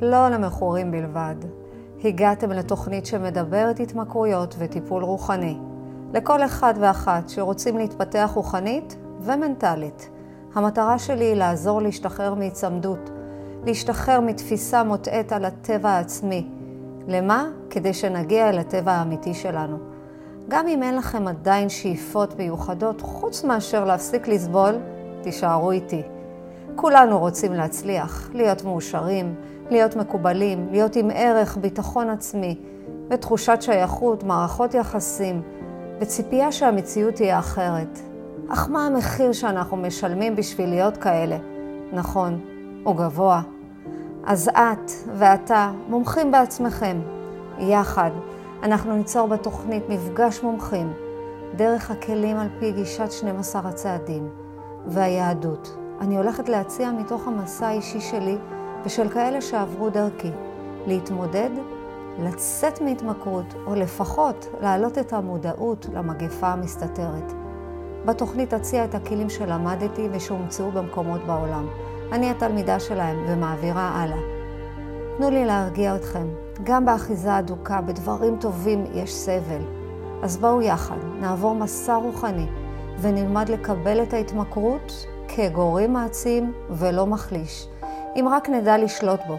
לא למכורים בלבד. הגעתם לתוכנית שמדברת התמכרויות וטיפול רוחני. לכל אחד ואחת שרוצים להתפתח רוחנית ומנטלית. המטרה שלי היא לעזור להשתחרר מהצמדות, להשתחרר מתפיסה מוטעית על הטבע העצמי. למה? כדי שנגיע אל הטבע האמיתי שלנו. גם אם אין לכם עדיין שאיפות מיוחדות, חוץ מאשר להפסיק לסבול, תישארו איתי. כולנו רוצים להצליח, להיות מאושרים, להיות מקובלים, להיות עם ערך, ביטחון עצמי, ותחושת שייכות, מערכות יחסים, וציפייה שהמציאות תהיה אחרת. אך מה המחיר שאנחנו משלמים בשביל להיות כאלה? נכון, הוא גבוה. אז את ואתה מומחים בעצמכם. יחד אנחנו ניצור בתוכנית מפגש מומחים דרך הכלים על פי גישת 12 הצעדים והיהדות. אני הולכת להציע מתוך המסע האישי שלי ושל כאלה שעברו דרכי להתמודד, לצאת מהתמכרות, או לפחות להעלות את המודעות למגפה המסתתרת. בתוכנית אציע את הכלים שלמדתי ושהומצאו במקומות בעולם. אני התלמידה שלהם ומעבירה הלאה. תנו לי להרגיע אתכם. גם באחיזה אדוקה, בדברים טובים יש סבל. אז בואו יחד, נעבור מסע רוחני ונלמד לקבל את ההתמכרות כגורם מעצים ולא מחליש. אם רק נדע לשלוט בו,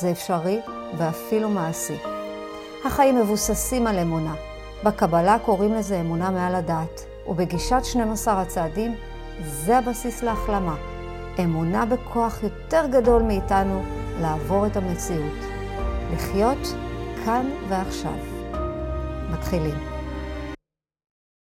זה אפשרי ואפילו מעשי. החיים מבוססים על אמונה. בקבלה קוראים לזה אמונה מעל הדעת, ובגישת 12 הצעדים זה הבסיס להחלמה. אמונה בכוח יותר גדול מאיתנו לעבור את המציאות. לחיות כאן ועכשיו. מתחילים.